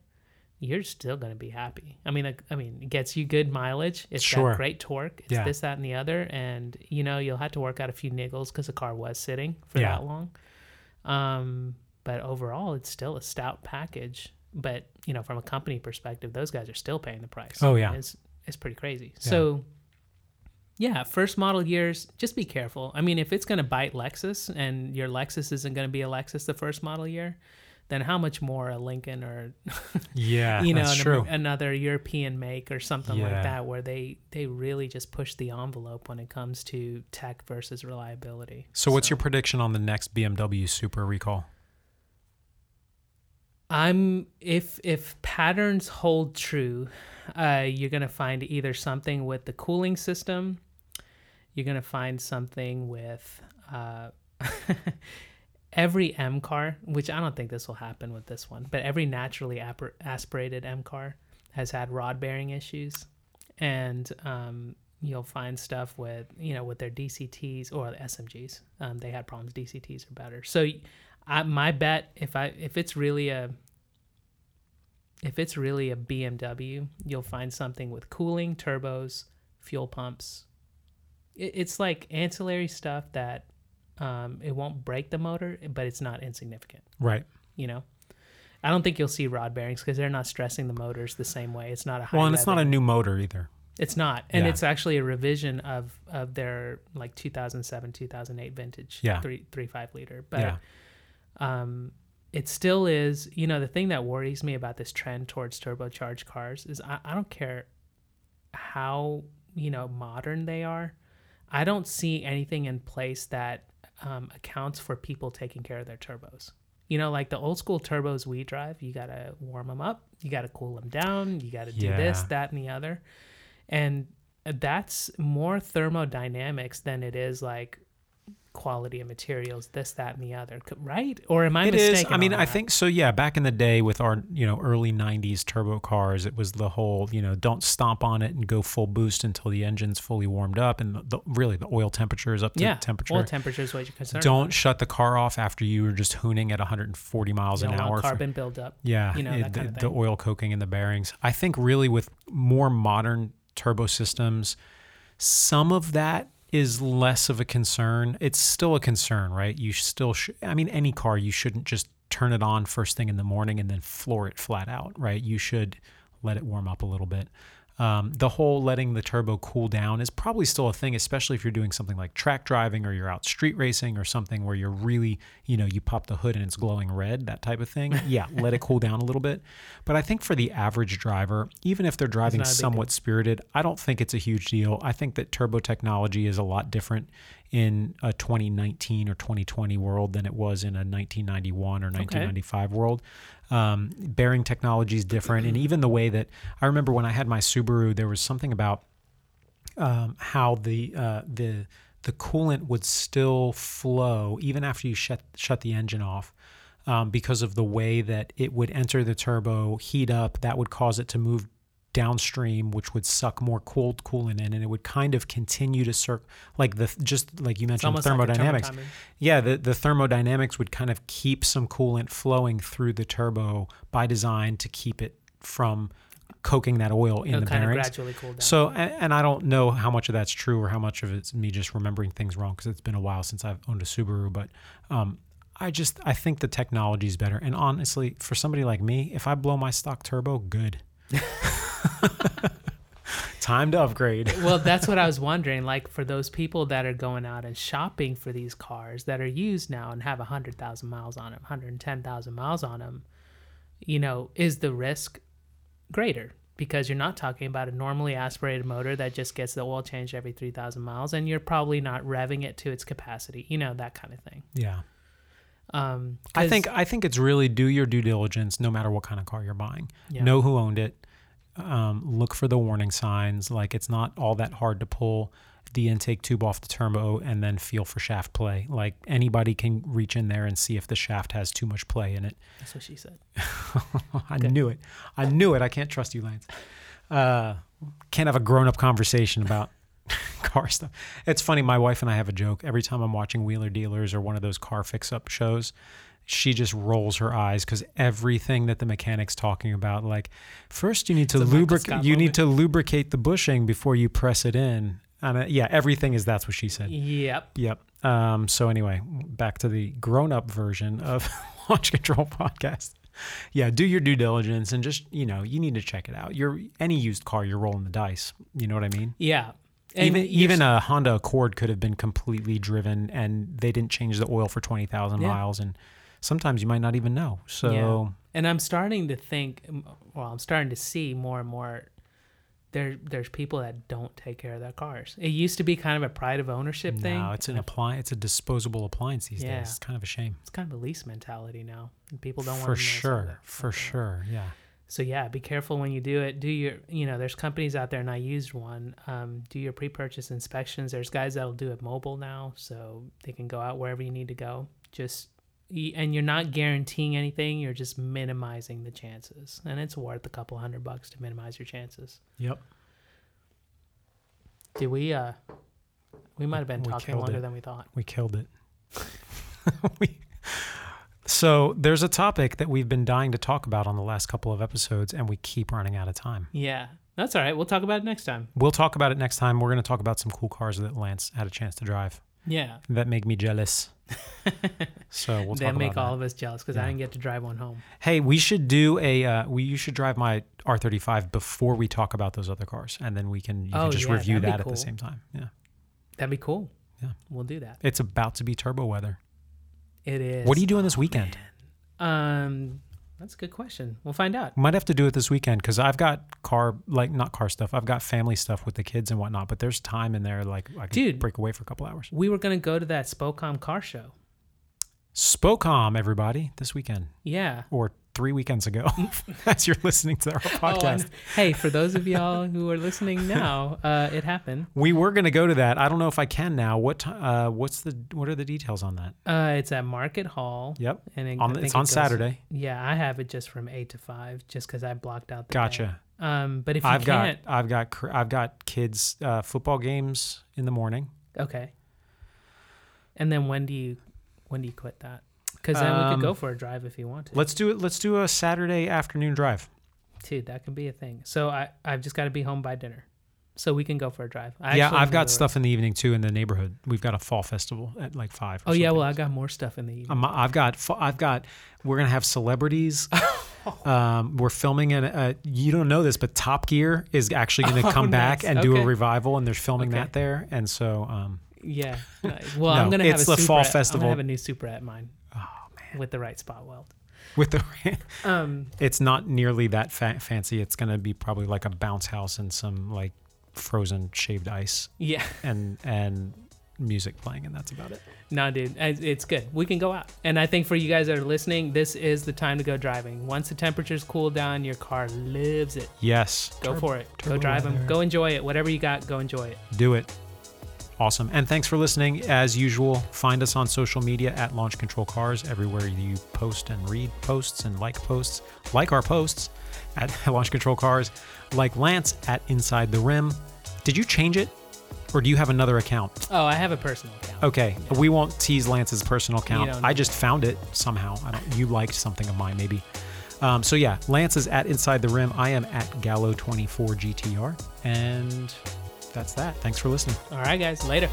you're still going to be happy. I mean, I mean, it gets you good mileage. It's Sure. got great torque. It's Yeah. this, that, and the other. And, you know, you'll have to work out a few niggles because the car was sitting for Yeah. that long. Um, but overall, it's still a stout package. But, you know, from a company perspective, those guys are still paying the price. Oh, yeah. It's, it's pretty crazy. So, yeah, first model years, just be careful. I mean, if it's going to bite Lexus and your Lexus isn't going to be a Lexus the first model year, then how much more a Lincoln or Yeah, you know an- another European make or something Yeah. like that where they they really just push the envelope when it comes to tech versus reliability. So, what's your prediction on the next BMW Supra recall? I'm if if patterns hold true, uh, you're gonna find either something with the cooling system, you're gonna find something with uh, every M car, which I don't think this will happen with this one, but every naturally aspirated M car has had rod bearing issues, and um, you'll find stuff with you know with their DCTs or the SMGs. Um, they had problems. DCTs are better. So I, my bet if I if it's really a if it's really a BMW, you'll find something with cooling, turbos, fuel pumps. It, it's like ancillary stuff that um, it won't break the motor, but it's not insignificant. Right. You know, I don't think you'll see rod bearings because they're not stressing the motors the same way. It's not a high. Well, and it's not a new motor either. It's not, and Yeah. it's actually a revision of of their like 2007 2008 vintage Yeah. three three five liter. But yeah. Um, it still is. You know, the thing that worries me about this trend towards turbocharged cars is I, I don't care how you know modern they are. I don't see anything in place that um, accounts for people taking care of their turbos. You know, like the old school turbos we drive, you got to warm them up, you got to cool them down, you got to do this, that, and the other. And that's more thermodynamics than it is like quality of materials, this, that, and the other, right? Or am I It mistaken? is. I mean, I that? think so. Yeah, back in the day with our you know early '90s turbo cars, it was the whole you know don't stomp on it and go full boost until the engine's fully warmed up, and the, the, really the oil temperature is up to yeah, temperature. Oil temperature is what you're concerned. don't shut the car off after you were just hooning at 140 miles. You an hour. for- carbon buildup. yeah, you know, it- the, the oil coking in the bearings. I think really with more modern turbo systems, some of that is less of a concern. It's still a concern, right? You still, I mean, any car, you shouldn't just turn it on first thing in the morning and then floor it flat out, right? You should let it warm up a little bit. Um, the whole letting the turbo cool down is probably still a thing, especially if you're doing something like track driving or you're out street racing or something where you're really, you know, you pop the hood and it's glowing red, that type of thing. Yeah, let it cool down a little bit. But I think for the average driver, even if they're driving not a big deal. somewhat spirited, I don't think it's a huge deal. I think that turbo technology is a lot different in a 2019 or 2020 world than it was in a 1991 or 1995 world. Um, bearing technology is different, and even the way that I remember when I had my Subaru, there was something about um, how the uh, the the coolant would still flow even after you shut shut the engine off. Um, because of the way that it would enter the turbo, heat up, that would cause it to move downstream, which would suck more cold coolant in, and it would kind of continue to circ like the just like you mentioned almost like thermodynamics. Yeah, the, the thermodynamics would kind of keep some coolant flowing through the turbo by design to keep it from coking that oil in It'll the bearings. gradually cool down. So, and, and I don't know how much of that's true or how much of it's me just remembering things wrong because it's been a while since I've owned a Subaru. But um, I just I think the technology is better. And honestly, for somebody like me, if I blow my stock turbo, good. Time to upgrade. well, that's what I was wondering. Like for those people that are going out and shopping for these cars that are used now and have hundred thousand miles on them, hundred and ten thousand miles on them, you know, is the risk greater? Because you're not talking about a normally aspirated motor that just gets the oil changed every three thousand miles, and you're probably not revving it to its capacity. You know that kind of thing. Yeah. Um, I think I think it's really do your due diligence no matter what kind of car you're buying. Yeah. Know who owned it. Um, look for the warning signs. Like it's not all that hard to pull the intake tube off the turbo and then feel for shaft play. Like anybody can reach in there and see if the shaft has too much play in it. that's what she said. I knew it. I knew it. I can't trust you, Lance. Uh, can't have a grown up conversation about car stuff. It's funny. My wife and I have a joke. Every time I'm watching Wheeler Dealers or one of those car fix up shows, she just rolls her eyes because everything that the mechanic's talking about, like, first you need to It's a Michael lubricate. You need to lubricate the bushing before you press it in. And uh, yeah, everything is that's what she said. Yep. Yep. Um, so anyway, back to the grown-up version of Launch Control Podcast. Yeah, do your due diligence and just you know you need to check it out. You're any used car, you're rolling the dice. You know what I mean? Yeah. And even even a Honda Accord could have been completely driven and they didn't change the oil for twenty thousand Yeah. miles, and sometimes you might not even know. So Yeah. And I'm starting to think, well, I'm starting to see more and more. There, there's people that don't take care of their cars. It used to be kind of a pride of ownership thing. no, it's an appliance. It's a disposable appliance these Yeah. days. It's kind of a shame. It's kind of a lease mentality now. And people don't want to For to sure, for sure. Yeah. So yeah, be careful when you do it. Do your, you know, there's companies out there, and I used one. Um, do your pre-purchase inspections. There's guys that'll do it mobile now, so they can go out wherever you need to go. Just, and you're not guaranteeing anything. You're just minimizing the chances, and it's worth a couple hundred bucks to minimize your chances. Yep. Did we? uh We might have been We talking longer it. than we thought. We killed it. we, so there's a topic that we've been dying to talk about on the last couple of episodes, and we keep running out of time. Yeah, that's all right. We'll talk about it next time. We'll talk about it next time. We're going to talk about some cool cars that Lance had a chance to drive Yeah, that make me jealous. so we'll that make all that. of us jealous because Yeah. I didn't get to drive one home. Hey, we should do a. Uh, we you should drive my R35 before we talk about those other cars, and then we can you Oh, can just yeah, review that at the same time. Yeah, That'd be cool. Yeah. we'll do that. it's about to be turbo weather. It is. What are you doing this weekend? Um, that's a good question. We'll find out. Might have to do it this weekend because I've got car like not car stuff. I've got family stuff with the kids and whatnot. But there's time in there like I can Dude. break away for a couple hours. We were gonna go to that Spocom car show. Spocom, everybody, this weekend Yeah. or three weekends ago, as you're listening to our Oh, podcast. hey, for those of y'all who are listening now, uh, it happened. we were going to go to that. I don't know if I can now. What? Uh, what's the? What are the details on that? Uh, it's at Market Hall. Yep. And it, On I the- think it's it on goes- Saturday. Yeah, I have it just from eight to five, just because I blocked out. The day. Gotcha. Um, but if you I've got I've got I've got kids uh, football games in the morning. okay. And then when do you when do you quit that? Because then we could go Um, for a drive if you want to. Let's do it. Let's do a Saturday afternoon drive. Dude, that could be a thing. So I I've just got to be home by dinner, so we can go for a drive. I yeah, actually I've got stuff in the evening too in the neighborhood. We've got a fall festival at like five. or Oh yeah, something. well I've got more stuff in the evening. Um, I've got fu- I've got we're gonna have celebrities. um, we're filming in a, you don't know this, but Top Gear is actually going to Oh, come back nice. and do a Okay. revival, and they're filming Okay. that there. And so, um, Yeah. nice. Well, No, I'm gonna have it's a the super fall at- I'm festival. gonna have a new Supra at mine. With the right spot weld. with the Um. it's not nearly that fa- fancy. It's going to be probably like a bounce house and some like frozen shaved ice Yeah. and and music playing, and that's about it. No, dude, it's it's good. We can go out, and I think for you guys that are listening, this is the time to go driving. Once the temperatures cool down, your car lives it. Yes, Go for it. Go turbo drive them. Go enjoy it. Whatever you got, go enjoy it. do it. Awesome. And thanks for listening. As usual, find us on social media at Launch Control Cars, everywhere you post and read posts and like posts. Like our posts at Launch Control Cars. Like Lance at Inside the Rim. Did you change it? Or do you have another account? Oh, I have a personal account. Okay, we won't tease Lance's personal account. I just found it somehow. I don't. You liked something of mine, maybe. Um, so yeah, Lance is at Inside the Rim. I am at Gallo24GTR, and that's that. Thanks for listening. All right, guys. Later.